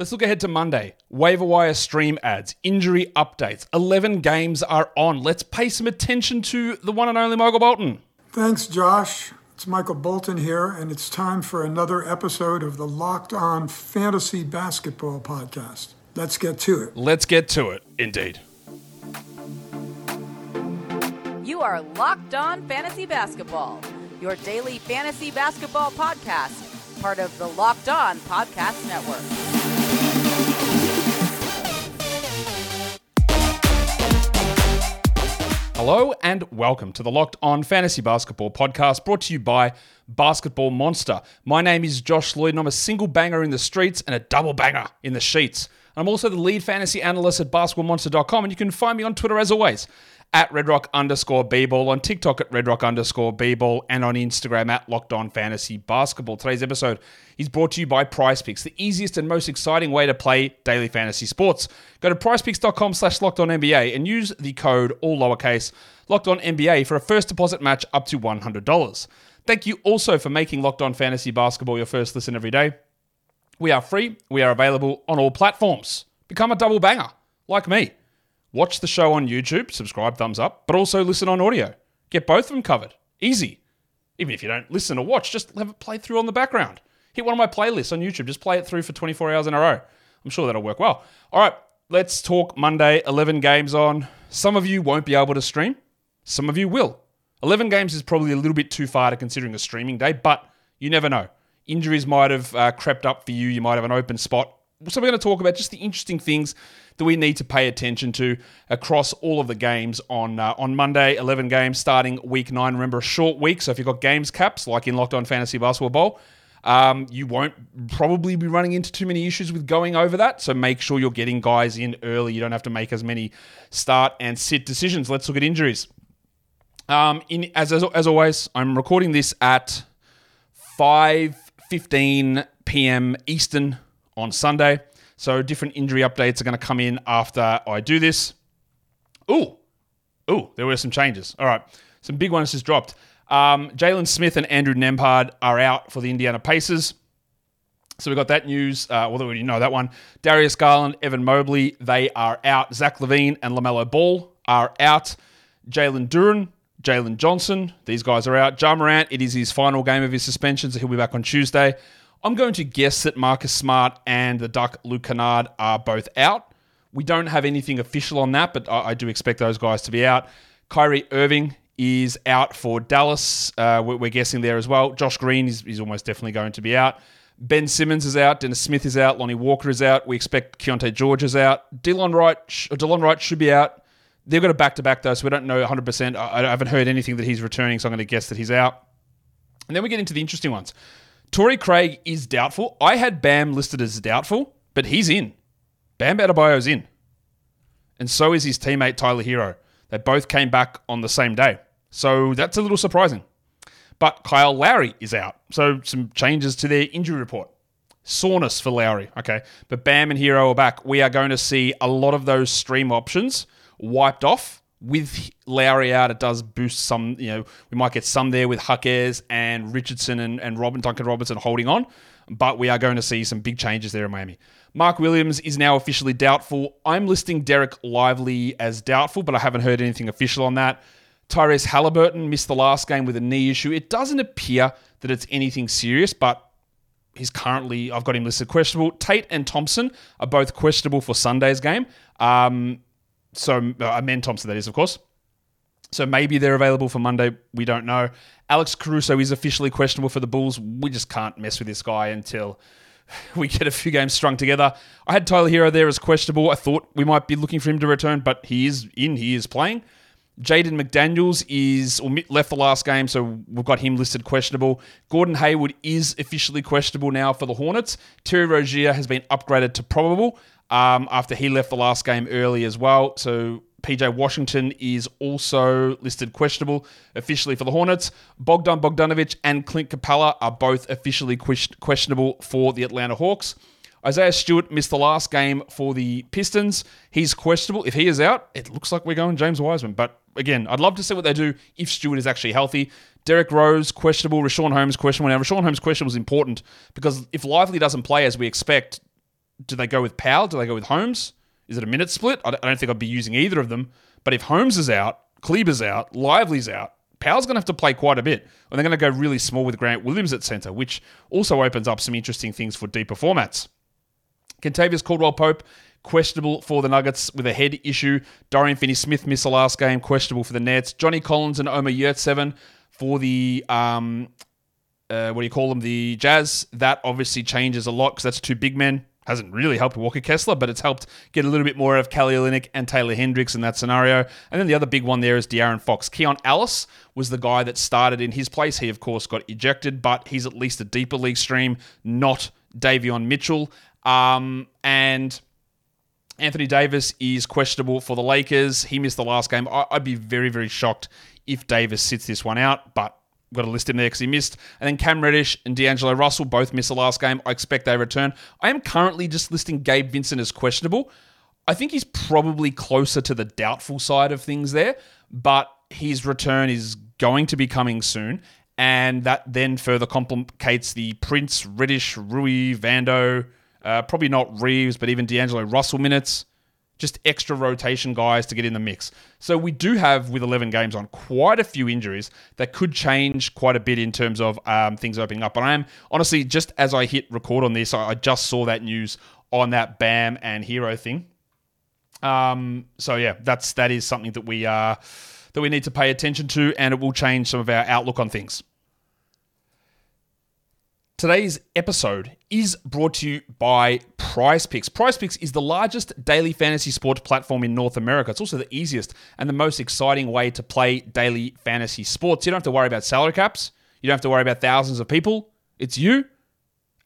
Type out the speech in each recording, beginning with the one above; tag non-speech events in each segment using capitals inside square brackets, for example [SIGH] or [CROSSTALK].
Let's look ahead to Monday. Waiver wire stream ads, injury updates. 11 games are on. Let's pay some attention to the one and only Michael Bolton. Thanks, Josh. It's Michael Bolton here, and it's time for another episode of the Locked On Fantasy Basketball Podcast. Let's get to it. Let's get to it, indeed. You are Locked On Fantasy Basketball, your daily fantasy basketball podcast, part of the Locked On Podcast Network. Hello and welcome to the Locked On Fantasy Basketball podcast brought to you by Basketball Monster. My name is Josh Lloyd and I'm a single banger in the streets and a double banger in the sheets. I'm also the lead fantasy analyst at basketballmonster.com and you can find me on Twitter as always at redrock underscore bball, on TikTok at redrock underscore bball, and on Instagram at locked on fantasy basketball. Today's episode is brought to you by Prize Picks, the easiest and most exciting way to play daily fantasy sports. Go to prizepicks.com slash locked on NBA and use the code all lowercase locked on NBA for a first deposit match up to $100. Thank you also for making Locked On Fantasy Basketball your first listen every day. We are free, we are available on all platforms. Become a double banger, like me. Watch the show on YouTube, subscribe, thumbs up, but also listen on audio. Get both of them covered. Easy. Even if you don't listen or watch, just have it play through on the background. Hit one of my playlists on YouTube, just play it through for 24 hours in a row. I'm sure that'll work well. All right, let's talk Monday. 11 games on. Some of you won't be able to stream, some of you will. 11 games is probably a little bit too far to considering a streaming day, but you never know. Injuries might have uh, crept up for you. You might have an open spot. So, we're going to talk about just the interesting things that we need to pay attention to across all of the games on uh, on Monday. 11 games starting week nine. Remember, a short week. So if you've got games caps like in Locked On Fantasy Basketball Bowl, um, you won't probably be running into too many issues with going over that. So make sure you're getting guys in early. You don't have to make as many start and sit decisions. Let's look at injuries. Um, in as, as as always, I'm recording this at 5:15 p.m. Eastern on Sunday. So different injury updates are going to come in after I do this. Ooh, ooh, there were some changes. All right, some big ones just dropped. Um, Jalen Smith and Andrew Nembhard are out for the Indiana Pacers. So we got that news. Uh, we already know that one. Darius Garland, Evan Mobley, they are out. Zach LaVine and LaMelo Ball are out. Jalen Duren, Jalen Johnson, these guys are out. Ja Morant, it is his final game of his suspension, so he'll be back on Tuesday. I'm going to guess that Marcus Smart and the Duck Luke Kennard are both out. We don't have anything official on that, but I, I do expect those guys to be out. Kyrie Irving is out for Dallas. Uh, we're, guessing there as well. Josh Green is, almost definitely going to be out. Ben Simmons is out. Dennis Smith is out. Lonnie Walker is out. We expect Keyonte George is out. Delon Wright, or Delon Wright should be out. They've got a back to back though, so we don't know 100%. I, I haven't heard anything that he's returning, so I'm going to guess that he's out. And then we get into the interesting ones. Torrey Craig is doubtful. I had Bam listed as doubtful, but he's in. Bam Adebayo's in. And so is his teammate Tyler Herro. They both came back on the same day. So that's a little surprising. But Kyle Lowry is out. So some changes to their injury report. Soreness for Lowry. Okay. But Bam and Herro are back. We are going to see a lot of those stream options wiped off with Lowry out, it does boost some. You know, we might get some there with Jaquez and Richardson and, and Robin Duncan Robinson holding on, but we are going to see some big changes there in Miami. Mark Williams is now officially doubtful. I'm listing Dereck Lively as doubtful, but I haven't heard anything official on that. Tyrese Halliburton missed the last game with a knee issue. It doesn't appear that it's anything serious, but he's currently, I've got him listed questionable. Tate and Thompson are both questionable for Sunday's game. Um, so uh, Amen Thompson, that is, of course. So maybe they're available for Monday. We don't know. Alex Caruso is officially questionable for the Bulls. We just can't mess with this guy until [LAUGHS] we get a few games strung together. I had Tyler Herro there as questionable. I thought we might be looking for him to return, but he is in. He is playing. Jaden McDaniels is left the last game, so we've got him listed questionable. Gordon Hayward is officially questionable now for the Hornets. Terry Rozier has been upgraded to probable um, after he left the last game early as well. So PJ Washington is also listed questionable officially for the Hornets. Bogdan Bogdanovic and Clint Capela are both officially questionable for the Atlanta Hawks. Isaiah Stewart missed the last game for the Pistons. He's questionable. If he is out, it looks like we're going James Wiseman. But again, I'd love to see what they do if Stewart is actually healthy. Derrick Rose, questionable. Richaun Holmes, questionable. Now, Richaun Holmes, question was important because if Lively doesn't play as we expect, do they go with Powell? Do they go with Holmes? Is it a minute split? I don't think I'd be using either of them. But if Holmes is out, Kleber's out, Lively's out, Powell's going to have to play quite a bit. And they're going to go really small with Grant Williams at centre, which also opens up some interesting things for deeper formats. Kentavious Caldwell Pope, questionable for the Nuggets with a head issue. Dorian Finney Smith missed the last game, questionable for the Nets. Johnny Collins and Omer Yurtseven for the um, uh, what do you call them? The Jazz. That obviously changes a lot because that's two big men. Hasn't really helped Walker Kessler, but it's helped get a little bit more of Kelly Olynyk and Taylor Hendricks in that scenario. And then the other big one there is De'Aaron Fox. Keon Ellis was the guy that started in his place. He, of course, got ejected, but he's at least a deeper league stream, not Davion Mitchell. Um, and Anthony Davis is questionable for the Lakers. He missed the last game. I'd be very, very shocked if Davis sits this one out, but got to list him there because he missed. And then Cam Reddish and D'Angelo Russell both missed the last game. I expect they return. I am currently just listing Gabe Vincent as questionable. I think he's probably closer to the doubtful side of things there, but his return is going to be coming soon. And that then further complicates the Prince, Reddish, Rui, Vando, uh, probably not Reeves, but even D'Angelo Russell minutes just extra rotation guys to get in the mix. So we do have, with 11 games on, quite a few injuries that could change quite a bit in terms of um, things opening up. But I am, honestly, just as I hit record on this, I just saw that news on that Bam and Herro thing. Um, so yeah, that's that is something that we uh, that we need to pay attention to, and it will change some of our outlook on things. Today's episode is brought to you by Prize Picks. Prize Picks is the largest daily fantasy sports platform in North America. It's also the easiest and the most exciting way to play daily fantasy sports. You don't have to worry about salary caps, you don't have to worry about thousands of people. It's you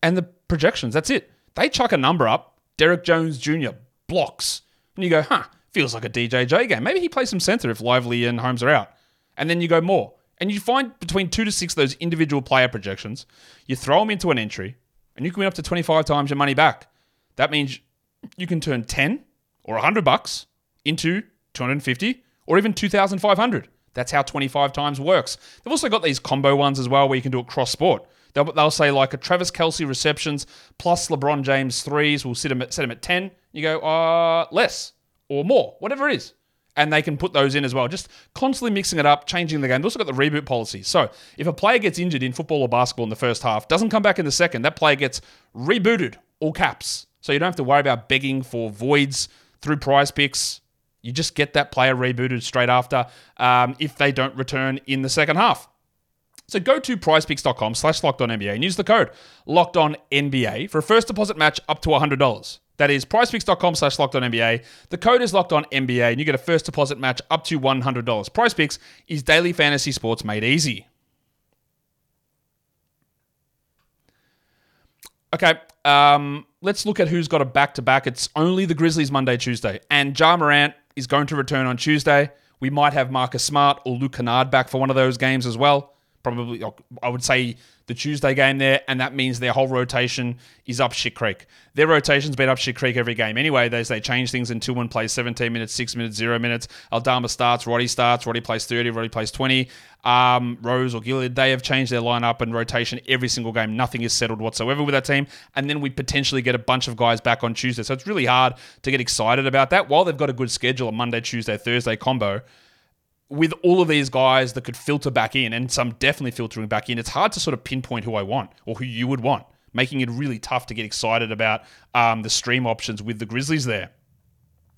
and the projections. That's it. They chuck a number up, Derrick Jones Jr. blocks, and you go, huh, feels like a DJJ game. Maybe he plays some center if Lively and Holmes are out. And then you go more and you find between two to six of those individual player projections, you throw them into an entry, and you can win up to 25 times your money back. That means you can turn 10 or 100 bucks into 250 or even 2,500. That's how 25 times works. They've also got these combo ones as well where you can do it cross sport. They'll, they'll say like a Travis Kelce receptions plus LeBron James threes will set him at, set at 10. You go, uh, less or more, whatever it is and they can put those in as well. Just constantly mixing it up, changing the game. They've also got the reboot policy. So if a player gets injured in football or basketball in the first half, doesn't come back in the second, that player gets rebooted, all caps. So you don't have to worry about begging for voids through prize picks. You just get that player rebooted straight after um, if they don't return in the second half. So go to prizepicks.com slash locked on NBA and use the code locked on NBA for a first deposit match up to $100. That is prizepicks.com slash locked on NBA. The code is locked on NBA and you get a first deposit match up to $100. PrizePicks is daily fantasy sports made easy. Okay, um, let's look at who's got a back to back. It's only the Grizzlies Monday, Tuesday. And Ja Morant is going to return on Tuesday. We might have Marcus Smart or Luke Kennard back for one of those games as well. Probably, I would say the Tuesday game there, and that means their whole rotation is up shit creek. Their rotation's been up shit creek every game anyway. They, they change things in 2 1 plays 17 minutes, 6 minutes, 0 minutes. Aldama starts, Roddy starts, Roddy plays 30, Roddy plays 20. Um, Rose or Gilyard, they have changed their lineup and rotation every single game. Nothing is settled whatsoever with that team. And then we potentially get a bunch of guys back on Tuesday. So it's really hard to get excited about that. While they've got a good schedule, a Monday, Tuesday, Thursday combo, with all of these guys that could filter back in, and some definitely filtering back in, it's hard to sort of pinpoint who I want or who you would want, making it really tough to get excited about um, the stream options with the Grizzlies there.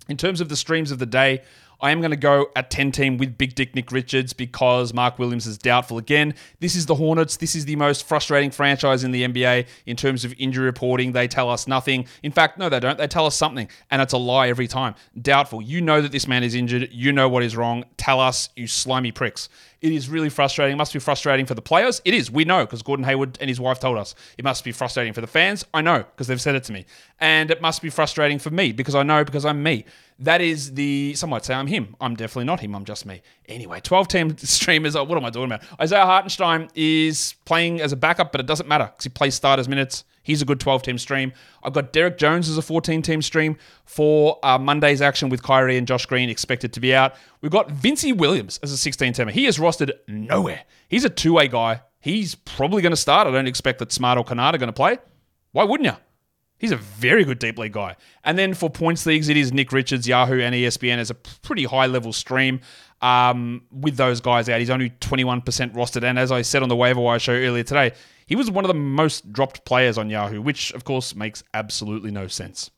In terms of the streams of the day, I am going to go at 10 team with Big Dick Nick Richards because Mark Williams is doubtful again. This is the Hornets. This is the most frustrating franchise in the NBA in terms of injury reporting. They tell us nothing. In fact, no, they don't. They tell us something, and it's a lie every time. Doubtful. You know that this man is injured. You know what is wrong. Tell us, you slimy pricks. It is really frustrating. It must be frustrating for the players. It is. We know because Gordon Hayward and his wife told us. It must be frustrating for the fans. I know because they've said it to me. And it must be frustrating for me because I know because I'm me. That is the, some might say I'm him. I'm definitely not him. I'm just me. Anyway, 12 team [LAUGHS] streamers. What am I talking about? Isaiah Hartenstein is playing as a backup, but it doesn't matter because he plays starters minutes. He's a good 12 team stream. I've got Derrick Jones as a 14 team stream for uh, Monday's action with Kyrie and Josh Green expected to be out. We've got Vincey Williams as a 16 teamer. He is rostered nowhere. He's a two way guy. He's probably going to start. I don't expect that Smart or Kennard are going to play. Why wouldn't you? He's a very good deep league guy. And then for points leagues, it is Nick Richards, Yahoo, and ESPN as a pretty high level stream. Um, with those guys out, he's only 21% rostered. And as I said on the waiver wire show earlier today, he was one of the most dropped players on Yahoo, which of course makes absolutely no sense.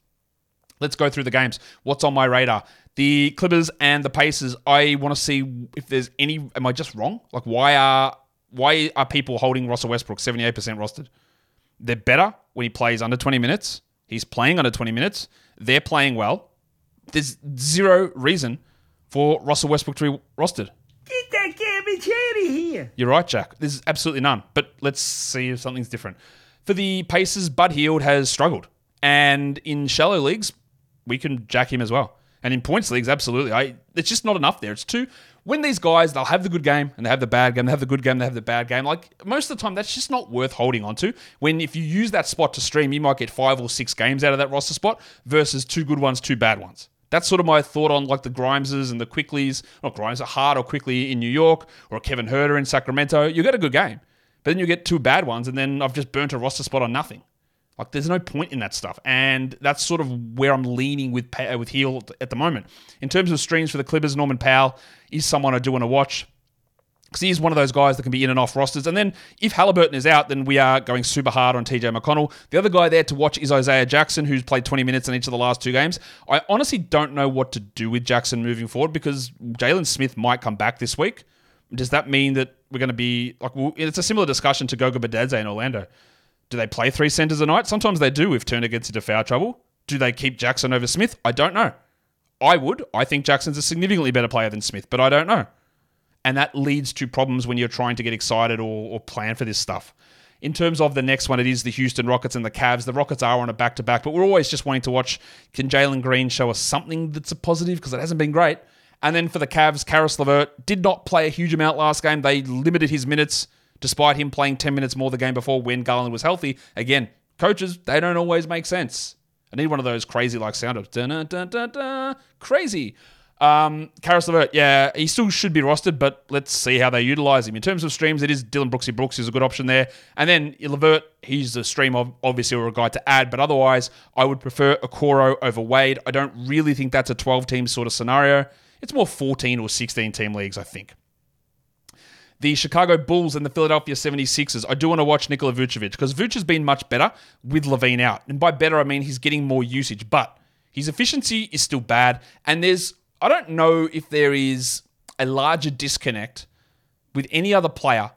Let's go through the games. What's on my radar? The Clippers and the Pacers. I want to see if there's any. Am I just wrong? Like, why are why are people holding Russell Westbrook 78% rostered? They're better when he plays under 20 minutes. He's playing under 20 minutes. They're playing well. There's zero reason for Russell Westbrook to be rostered. Get that garbage out of here. You're right, Jack. There's absolutely none. But let's see if something's different. For the Pacers, Bud Hield has struggled. And in shallow leagues, we can jack him as well. And in points leagues, absolutely. I, it's just not enough there. It's too. When these guys, they'll have the good game and they have the bad game, they have the good game, they have the bad game. Like most of the time, that's just not worth holding on to. When if you use that spot to stream, you might get five or six games out of that roster spot versus two good ones, two bad ones. That's sort of my thought on like the Grimeses and the Quickleys, not Grimes, Hart or Quickley in New York or Kevin Huerter in Sacramento. You get a good game, but then you get two bad ones, and then I've just burnt a roster spot on nothing. Like, there's no point in that stuff, and that's sort of where I'm leaning with with Hield at the moment. In terms of streams for the Clippers, Norman Powell is someone I do want to watch because he's one of those guys that can be in and off rosters. And then if Halliburton is out, then we are going super hard on TJ McConnell. The other guy there to watch is Isaiah Jackson, who's played 20 minutes in each of the last two games. I honestly don't know what to do with Jackson moving forward because Jalen Smith might come back this week. Does that mean that we're going to be like? It's a similar discussion to Goga Bitadze in Orlando. Do they play three centers a night? Sometimes they do if Turner gets into foul trouble. Do they keep Jackson over Smith? I don't know. I would. I think Jackson's a significantly better player than Smith, but I don't know and that leads to problems when you're trying to get excited or, or plan for this stuff. In terms of the next one, it is the Houston Rockets and the Cavs. The Rockets are on a back to back, but we're always just wanting to watch can Jalen Green show us something that's a positive because it hasn't been great. And then for the Cavs, Caris LeVert did not play a huge amount last game. They limited his minutes despite him playing 10 minutes more the game before when Garland was healthy. Again, coaches, they don't always make sense. I need one of those crazy like sound dun crazy. Um, Caris LeVert, yeah, he still should be rostered, but let's see how they utilize him. In terms of streams, it is Dillon Brooksy Brooks is a good option there. And then LeVert, he's a stream of obviously or a guy to add, but otherwise, I would prefer Okoro over Wade. I don't really think that's a 12 team sort of scenario. It's more 14 or 16 team leagues, I think. The Chicago Bulls and the Philadelphia 76ers. I do want to watch Nikola Vucevic because Vuce has been much better with LaVine out. And by better, I mean he's getting more usage, but his efficiency is still bad. And there's I don't know if there is a larger disconnect with any other player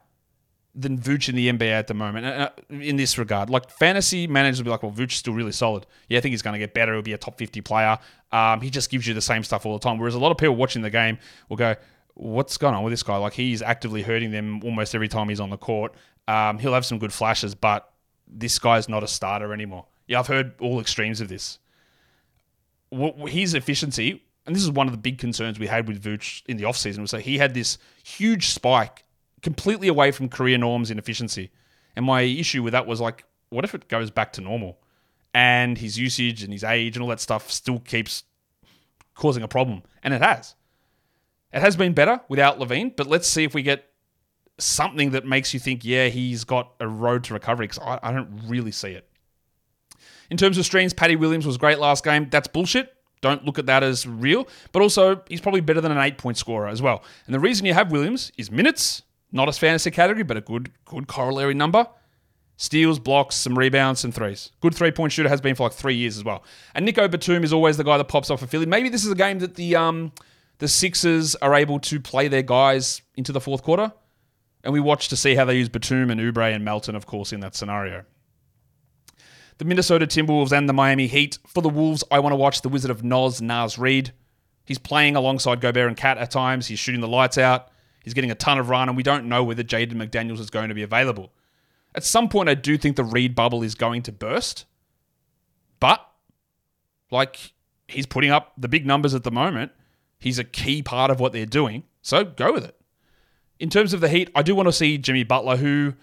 than Vooch in the NBA at the moment uh, in this regard. Like fantasy managers will be like, well, Vooch is still really solid. Yeah, I think he's going to get better. He'll be a top 50 player. Um, he just gives you the same stuff all the time. Whereas a lot of people watching the game will go, what's going on with this guy? Like he's actively hurting them almost every time he's on the court. Um, he'll have some good flashes, but this guy's not a starter anymore. Yeah, I've heard all extremes of this. His efficiency and this is one of the big concerns we had with Vooch in the offseason, was that he had this huge spike completely away from career norms in efficiency. And my issue with that was like, what if it goes back to normal? And his usage and his age and all that stuff still keeps causing a problem. And it has. It has been better without LaVine, but let's see if we get something that makes you think, yeah, he's got a road to recovery, because I, I don't really see it. In terms of streams, Patty Williams was great last game. That's bullshit. Don't look at that as real. But also, he's probably better than an eight point scorer as well. And the reason you have Williams is minutes, not as fantasy category, but a good, good corollary number. Steals, blocks, some rebounds, some threes. Good three point shooter has been for like three years as well. And Nico Batum is always the guy that pops off for Philly. Maybe this is a game that the um, the Sixers are able to play their guys into the fourth quarter. And we watch to see how they use Batum and Oubre and Melton, of course, in that scenario the Minnesota Timberwolves and the Miami Heat. For the Wolves, I want to watch the Wizard of Noz, Naz Reid. He's playing alongside Gobert and Cat at times. He's shooting the lights out. He's getting a ton of run, and we don't know whether Jaden McDaniels is going to be available. At some point, I do think the Reid bubble is going to burst. But, like, he's putting up the big numbers at the moment. He's a key part of what they're doing. So go with it. In terms of the Heat, I do want to see Jimmy Butler, who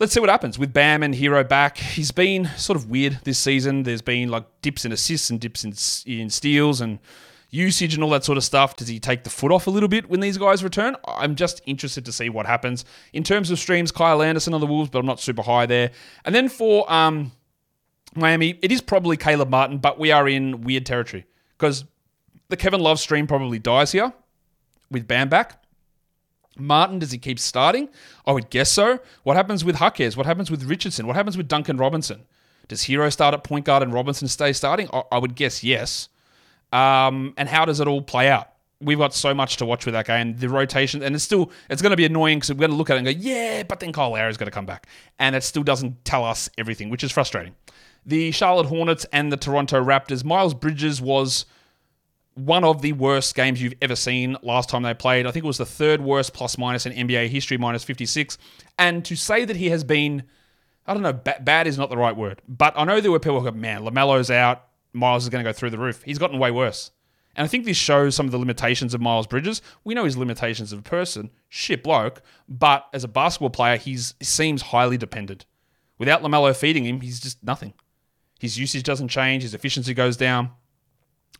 let's see what happens with Bam and Herro back. He's been sort of weird this season. There's been like dips in assists and dips in, in steals and usage and all that sort of stuff. Does he take the foot off a little bit when these guys return? I'm just interested to see what happens. In terms of streams, Kyle Anderson on the Wolves, but I'm not super high there. And then for um, Miami, it is probably Caleb Martin, but we are in weird territory because the Kevin Love stream probably dies here with Bam back. Martin, does he keep starting? I would guess so. What happens with Jaquez? What happens with Richardson? What happens with Duncan Robinson? Does Herro start at point guard and Robinson stay starting? I, would guess yes. Um, and how does it all play out? We've got so much to watch with that game. The rotation, and it's still it's going to be annoying because we're going to look at it and go, yeah, but then Kyle Lowry's going to come back, and it still doesn't tell us everything, which is frustrating. The Charlotte Hornets and the Toronto Raptors. Miles Bridges was one of the worst games you've ever seen last time they played. I think it was the third worst plus minus in NBA history, minus 56. And to say that he has been, I don't know, ba- bad is not the right word. But I know there were people who go, man, LaMelo's out. Miles is going to go through the roof. He's gotten way worse. And I think this shows some of the limitations of Miles Bridges. We know his limitations of a person, shit bloke, but as a basketball player, he seems highly dependent. Without LaMelo feeding him, he's just nothing. His usage doesn't change, his efficiency goes down.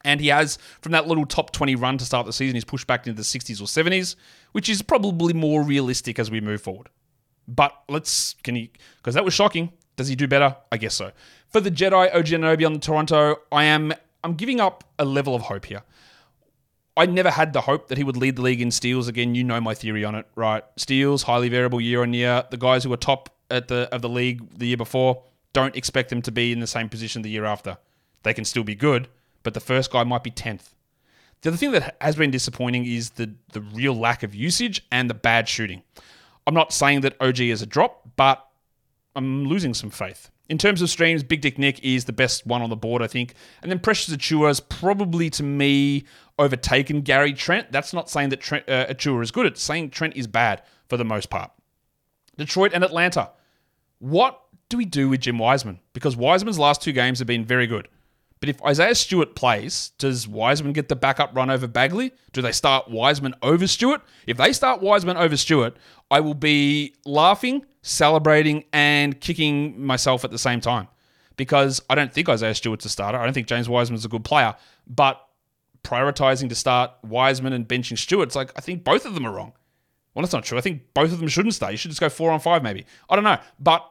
And he has, from that little top 20 run to start the season, he's pushed back into the 60s or 70s, which is probably more realistic as we move forward. But let's, can he, because that was shocking. Does he do better? I guess so. For the Jedi, OG Anunoby on the Toronto, I am, I'm giving up a level of hope here. I never had the hope that he would lead the league in steals. Again, you know my theory on it, right? Steals, highly variable year on year. The guys who were top at the of the league the year before, don't expect them to be in the same position the year after. They can still be good, but the first guy might be 10th. The other thing that has been disappointing is the, the real lack of usage and the bad shooting. I'm not saying that OG is a drop, but I'm losing some faith. In terms of streams, Big Dick Nick is the best one on the board, I think. And then Precious Achiuwa is probably, to me, overtaken Gary Trent. That's not saying that Trent, uh, Achiuwa is good. It's saying Trent is bad for the most part. Detroit and Atlanta. What do we do with Jim Wiseman? Because Wiseman's last two games have been very good. But if Isaiah Stewart plays, does Wiseman get the backup run over Bagley? Do they start Wiseman over Stewart? If they start Wiseman over Stewart, I will be laughing, celebrating, and kicking myself at the same time. Because I don't think Isaiah Stewart's a starter. I don't think James Wiseman's a good player. But prioritizing to start Wiseman and benching Stewart, it's like I think both of them are wrong. Well, that's not true. I think both of them shouldn't stay. You should just go four on five, maybe. I don't know. But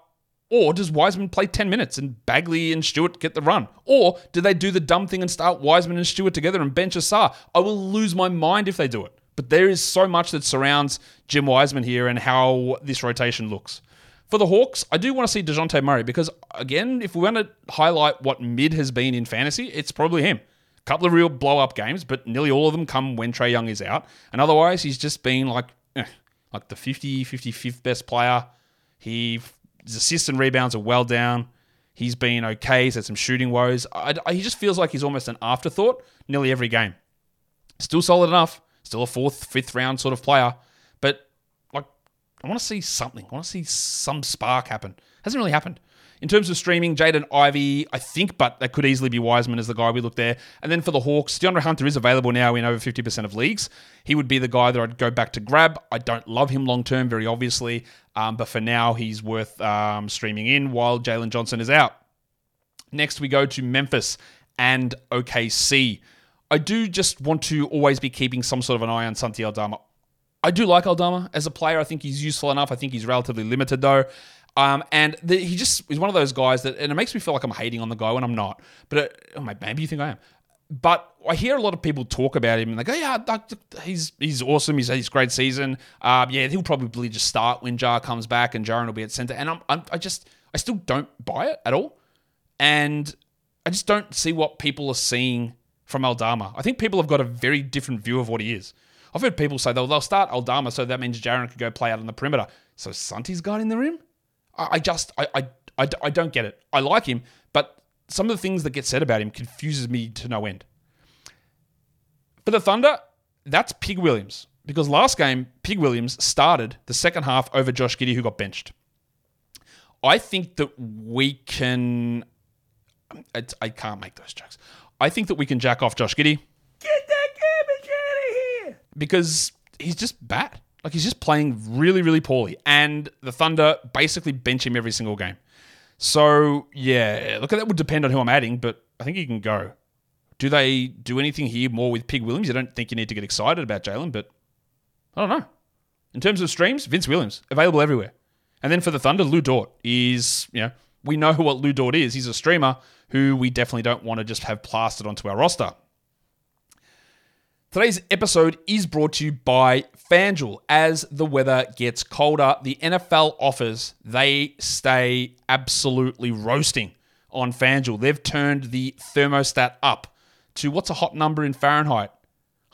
or does Wiseman play 10 minutes and Bagley and Stewart get the run? Or do they do the dumb thing and start Wiseman and Stewart together and bench Ausar? I will lose my mind if they do it. But there is so much that surrounds Jim Wiseman here and how this rotation looks. For the Hawks, I do want to see DeJounte Murray because, again, if we want to highlight what mid has been in fantasy, it's probably him. A couple of real blow up games, but nearly all of them come when Trae Young is out. And otherwise, he's just been like, eh, like the 50, 55th best player. He his assists and rebounds are well down. He's been okay. He's had some shooting woes. I, I, he just feels like he's almost an afterthought nearly every game. Still solid enough. Still a fourth, fifth round sort of player. But like, I want to see something. I want to see some spark happen. Hasn't really happened. In terms of streaming, Jaden Ivey, I think, but that could easily be Wiseman as the guy we look there. And then for the Hawks, DeAndre Hunter is available now in over 50% of leagues. He would be the guy that I'd go back to grab. I don't love him long term, very obviously, um, but for now, he's worth um, streaming in while Jalen Johnson is out. Next, we go to Memphis and OKC. I do just want to always be keeping some sort of an eye on Santi Aldama. I do like Aldama as a player. I think he's useful enough. I think he's relatively limited though. Um, and the, he just is one of those guys that, and it makes me feel like I'm hating on the guy when I'm not. But it, oh, maybe you think I am. But I hear a lot of people talk about him and they go, "Yeah, he's he's awesome. He's had he's great season. Um, yeah, he'll probably just start when Jar comes back and Jaren will be at center." And I'm, I'm I just I still don't buy it at all, and I just don't see what people are seeing from Aldama. I think people have got a very different view of what he is. I've heard people say they'll, they'll start Aldama, so that means Jaren could go play out on the perimeter. So Santi's in the rim. I, just, I, I, I, I don't get it. I like him, but some of the things that get said about him confuses me to no end. For the Thunder, that's Pig Williams. Because last game, Pig Williams started the second half over Josh Giddey, who got benched. I think that we can. I can't make those jokes. I think that we can jack off Josh Giddey. Get that garbage out of here! Because he's just bad. Like he's just playing really, really poorly. And the Thunder basically bench him every single game. So yeah, look, that would depend on who I'm adding, but I think he can go. Do they do anything here more with Pig Williams? I don't think you need to get excited about Jalen, but I don't know. In terms of streams, Vince Williams available everywhere. And then for the Thunder, Lu Dort is you know we know [LAUGHS] what Lu Dort is. He's a streamer who we definitely don't want to just have plastered onto our roster. Today's episode is brought to you by FanDuel. As the weather gets colder, the NFL offers they stay absolutely roasting on FanDuel. They've turned the thermostat up to what's a hot number in Fahrenheit?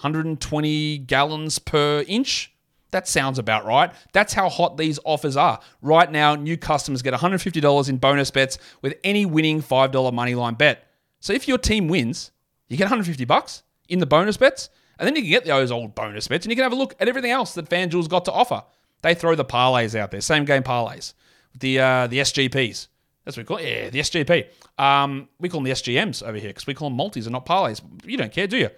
120 gallons per inch? That sounds about right. That's how hot these offers are. Right now, new customers get $150 in bonus bets with any winning $5 moneyline bet. So if your team wins, you get 150 bucks in the bonus bets. And then you can get those old bonus bets and you can have a look at everything else that FanDuel's got to offer. They throw the parlays out there, same game parlays, the uh, the SGPs. That's what we call it. Yeah, the SGP. Um, we call them the SGMs over here because we call them multis and not parlays. You don't care, do you?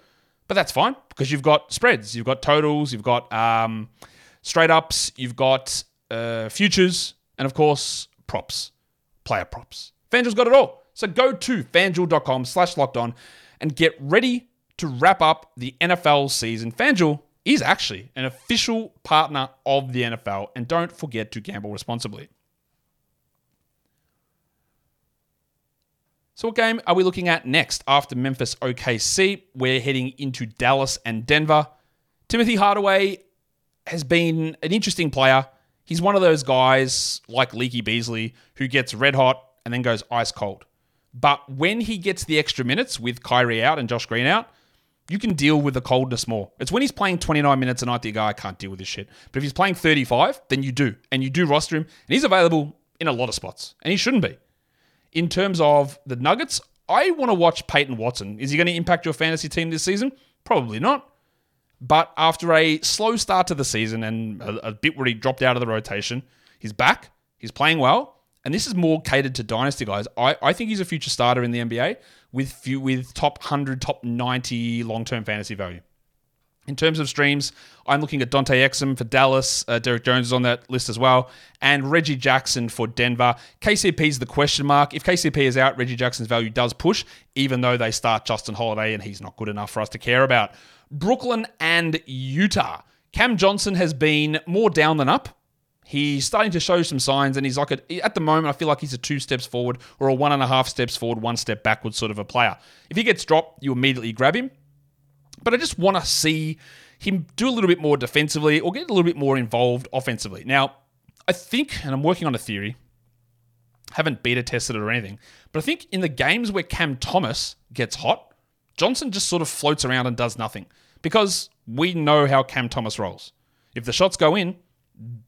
But that's fine because you've got spreads, you've got totals, you've got um, straight ups, you've got uh, futures, and of course, props, player props. FanDuel's got it all. So go to fanduel.com slash locked on and get ready to wrap up the NFL season. FanDuel is actually an official partner of the NFL, and don't forget to gamble responsibly. So, what game are we looking at next after Memphis OKC? We're heading into Dallas and Denver. Timothy Hardaway has been an interesting player. He's one of those guys like Leaky Beasley who gets red hot and then goes ice cold. But when he gets the extra minutes with Kyrie out and Josh Green out, you can deal with the coldness more. It's when he's playing 29 minutes a night that you go, I can't deal with this shit. But if he's playing 35, then you do. And you do roster him. And he's available in a lot of spots. And he shouldn't be. In terms of the Nuggets, I want to watch Peyton Watson. Is he going to impact your fantasy team this season? Probably not. But after a slow start to the season and a, a bit where he dropped out of the rotation, he's back. He's playing well. And this is more catered to dynasty guys. I, I think he's a future starter in the NBA with few, with top 100, top 90 long term fantasy value. In terms of streams, I'm looking at Dante Exum for Dallas. Uh, Derrick Jones is on that list as well. And Reggie Jackson for Denver. KCP is the question mark. If KCP is out, Reggie Jackson's value does push, even though they start Justin Holiday and he's not good enough for us to care about. Brooklyn and Utah. Cam Johnson has been more down than up. He's starting to show some signs, and he's like a, at the moment. I feel like he's a two steps forward or a one and a half steps forward, one step backwards sort of a player. If he gets dropped, you immediately grab him. But I just want to see him do a little bit more defensively or get a little bit more involved offensively. Now, I think, and I'm working on a theory, haven't beta tested it or anything, but I think in the games where Cam Thomas gets hot, Johnson just sort of floats around and does nothing because we know how Cam Thomas rolls. If the shots go in,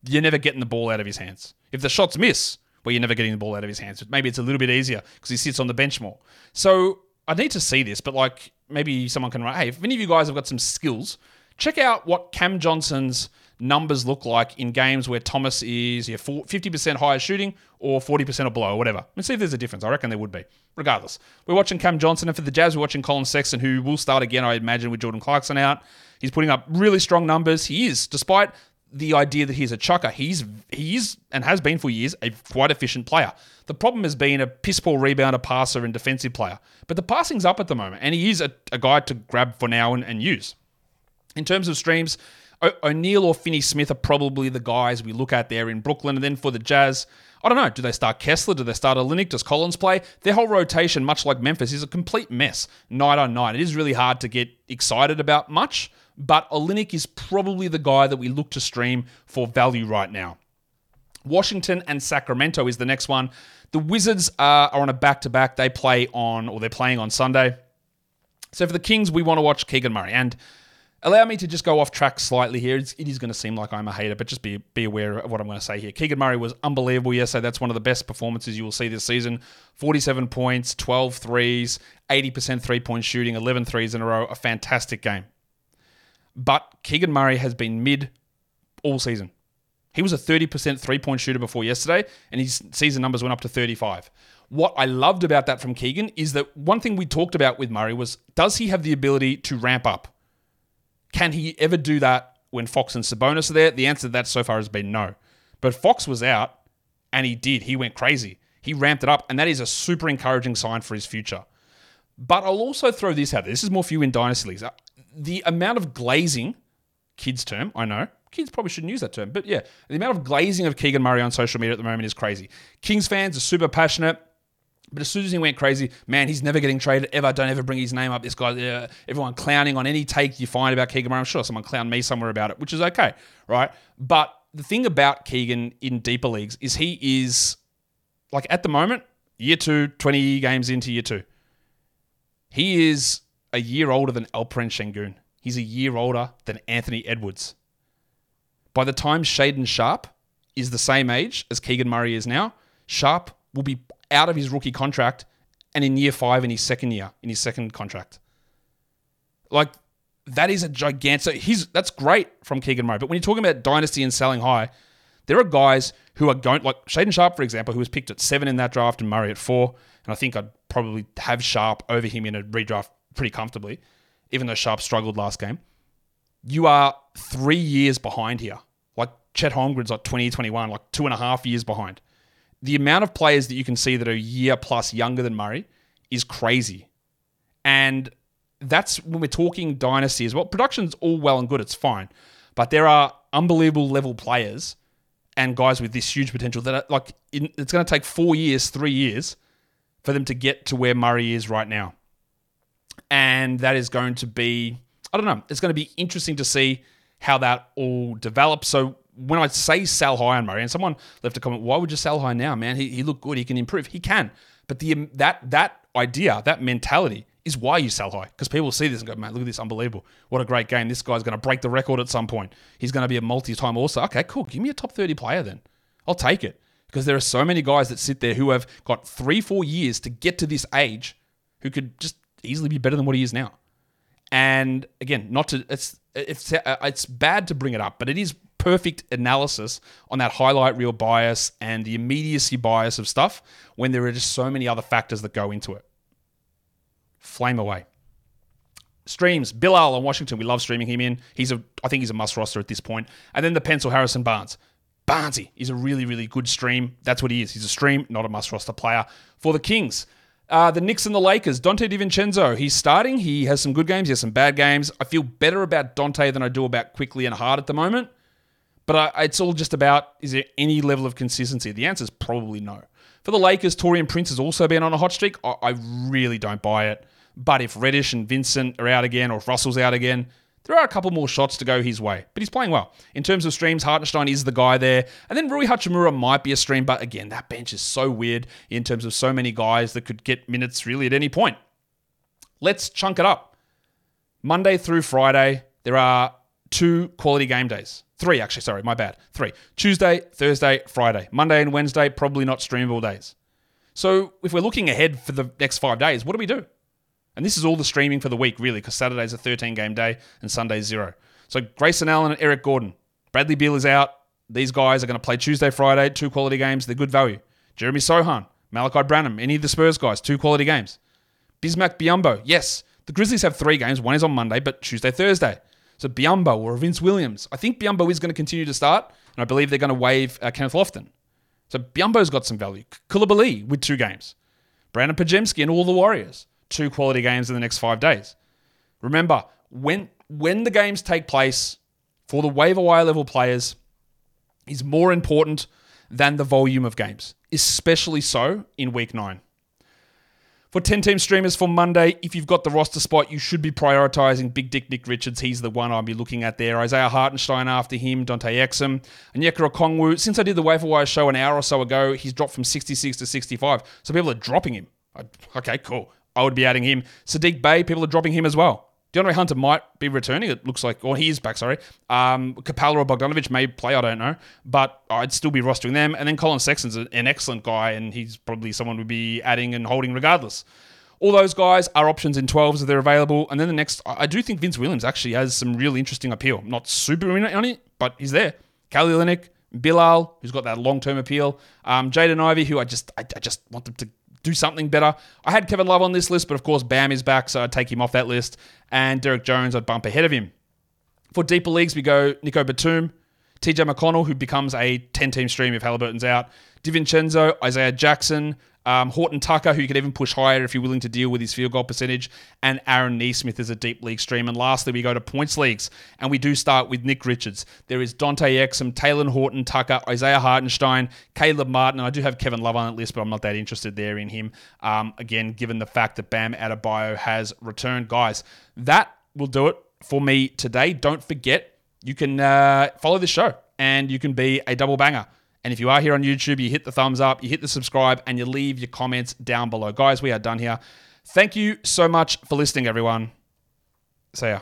you're never getting the ball out of his hands. If the shots miss, well, you're never getting the ball out of his hands. Maybe it's a little bit easier because he sits on the bench more. So I need to see this, but like maybe someone can write, hey, if any of you guys have got some skills, check out what Cam Johnson's numbers look like in games where Thomas is yeah, 50% higher shooting or 40% or below or whatever. Let's see if there's a difference. I reckon there would be. Regardless, we're watching Cam Johnson, and for the Jazz, we're watching Collin Sexton, who will start again, I imagine, with Jordan Clarkson out. He's putting up really strong numbers. He is, despite the idea that he's a chucker. He's he is and has been for years a quite efficient player. The problem has been a piss poor rebounder, passer, and defensive player. But the passing's up at the moment, and he is a, a guy to grab for now and, and use. In terms of streams, o- O'Neal or Finney Smith are probably the guys we look at there in Brooklyn. And then for the Jazz, I don't know. Do they start Kessler? Do they start Olynyk? Does Collins play? Their whole rotation, much like Memphis, is a complete mess night on night. It is really hard to get excited about much but Olynyk is probably the guy that we look to stream for value right now. Washington and Sacramento is the next one. The Wizards are, are on a back to back. They play on, or they're playing on Sunday. So for the Kings, we want to watch Keegan Murray. And allow me to just go off track slightly here. It's, it is going to seem like I'm a hater, but just be, be aware of what I'm going to say here. Keegan Murray was unbelievable yesterday. That's one of the best performances you will see this season. 47 points, 12 threes, 80% three point shooting, 11 threes in a row. A fantastic game. But Keegan Murray has been mid all season. He was a 30% three point shooter before yesterday, and his season numbers went up to 35. What I loved about that from Keegan is that one thing we talked about with Murray was does he have the ability to ramp up? Can he ever do that when Fox and Sabonis are there? The answer to that so far has been no. But Fox was out, and he did. He went crazy. He ramped it up, and that is a super encouraging sign for his future. But I'll also throw this out there. This is more for you in dynasty leagues the amount of glazing, kids' term, I know, kids probably shouldn't use that term, but yeah, the amount of glazing of Keegan Murray on social media at the moment is crazy. Kings fans are super passionate. But as soon as he went crazy, man, he's never getting traded ever. Don't ever bring his name up. This guy, uh, everyone clowning on any take you find about Keegan Murray. I'm sure someone clowned me somewhere about it, which is okay, right? But the thing about Keegan in deeper leagues is he is, like at the moment, year two, 20 games into year two. He is a year older than Alperen Sengun. He's a year older than Anthony Edwards. By the time Shaedon Sharpe is the same age as Keegan Murray is now, Sharpe will be out of his rookie contract and in year five in his second year, in his second contract. Like, that is a gigantic. He's that's great from Keegan Murray. But when you're talking about dynasty and selling high, there are guys who are going like Shaedon Sharpe, for example, who was picked at seven in that draft and Murray at four. And I think I'd probably have Sharpe over him in a redraft pretty comfortably, even though Sharpe struggled last game. You are three years behind here. Like Chet Holmgren's like 2021, like two and a half years behind the amount of players that you can see that are a year plus younger than Murray is crazy. And that's when we're talking dynasty as well. Production's all well and good, it's fine. But there are unbelievable level players and guys with this huge potential that are like, it's going to take four years, three years for them to get to where Murray is right now. And that is going to be, I don't know, it's going to be interesting to see how that all develops. So when I say sell high on Murray, and someone left a comment, why would you sell high now, man? He, he looked good. He can improve. He can. But the that that idea, that mentality is why you sell high. Because people see this and go, man, look at this, unbelievable. What a great game. This guy's going to break the record at some point. He's going to be a multi-time also. Okay, cool. Give me a top 30 player then. I'll take it. Because there are so many guys that sit there who have got three, four years to get to this age who could just easily be better than what he is now. And again, not to it's it's uh, it's bad to bring it up, but it is perfect analysis on that highlight reel bias and the immediacy bias of stuff when there are just so many other factors that go into it. Flame away. Streams, Bilal on Washington. We love streaming him in. He's a, I think he's a must roster at this point. And then the pencil Harrison Barnes. Barnesy is a really, really good stream. That's what he is. He's a stream, not a must roster player. For the Kings, uh, the Knicks and the Lakers, Donte DiVincenzo, he's starting. He has some good games, he has some bad games. I feel better about Dante than I do about Quickley and Hart at the moment. But I, it's all just about is there any level of consistency? The answer is probably no. For the Lakers, Taurean Prince has also been on a hot streak. I, I really don't buy it. But if Reddish and Vincent are out again, or if Russell's out again, there are a couple more shots to go his way. But he's playing well. In terms of streams, Hartenstein is the guy there. And then Rui Hachimura might be a stream, but again, that bench is so weird in terms of so many guys that could get minutes really at any point. Let's chunk it up. Monday through Friday, there are two quality game days. Three, actually, sorry, my bad. Three. Tuesday, Thursday, Friday. Monday and Wednesday, probably not streamable days. So if we're looking ahead for the next five days, what do we do? And this is all the streaming for the week, really, because Saturday's a 13 game day and Sunday's zero. So Grayson Allen and Eric Gordon. Bradley Beal is out. These guys are going to play Tuesday, Friday, two quality games. They're good value. Jeremy Sochan, Malachi Branham, any of the Spurs guys, two quality games. Bismack Biyombo, yes. The Grizzlies have three games. One is on Monday, but Tuesday, Thursday. So Biyombo or Vince Williams. I think Biyombo is going to continue to start, and I believe they're going to waive uh, Kenneth Lofton. So Biyombo's got some value. Coulibaly with two games. Brandon Podziemski and all the Warriors. Two quality games in the next five days. Remember, when when the games take place for the waiver wire level players is more important than the volume of games, especially so in week nine. For 10 team streamers for Monday, if you've got the roster spot, you should be prioritizing Big Dick Nick Richards. He's the one I'll be looking at there. Isaiah Hartenstein after him, Dante Exum, and Onyeka Okongwu. Since I did the waiver wire show an hour or so ago, he's dropped from 66 to 65. So people are dropping him. Okay, cool. I would be adding him. Saddiq Bey, people are dropping him as well. DeAndre Hunter might be returning. It looks like, or he is back. Sorry, um, or Bogdanovic may play. I don't know, but I'd still be rostering them. And then Collin Sexton's an excellent guy, and he's probably someone we'd be adding and holding regardless. All those guys are options in 12s if they're available. And then the next, I do think Vince Williams actually has some really interesting appeal. Not super on it, but he's there. Kelly Olynyk, Bilal, who's got that long term appeal. Um, Jaden Ivey, who I just I, I just want them to do something better. I had Kevin Love on this list, but of course Bam is back, so I'd take him off that list. And Derrick Jones, I'd bump ahead of him. For deeper leagues, we go Nico Batum, TJ McConnell, who becomes a 10 team stream if Halliburton's out, DiVincenzo, Isaiah Jackson, Um, Horton Tucker, who you could even push higher if you're willing to deal with his field goal percentage, and Aaron Nesmith is a deep league stream. And lastly, we go to points leagues, and we do start with Nick Richards. There is Dante Exum, Taylor Horton Tucker, Isaiah Hartenstein, Caleb Martin. I do have Kevin Love on that list, but I'm not that interested there in him. Um, again, given the fact that Bam Adebayo has returned, guys, that will do it for me today. Don't forget, you can uh, follow this show and you can be a double banger. And if you are here on YouTube, you hit the thumbs up, you hit the subscribe, and you leave your comments down below. Guys, we are done here. Thank you so much for listening, everyone. See ya.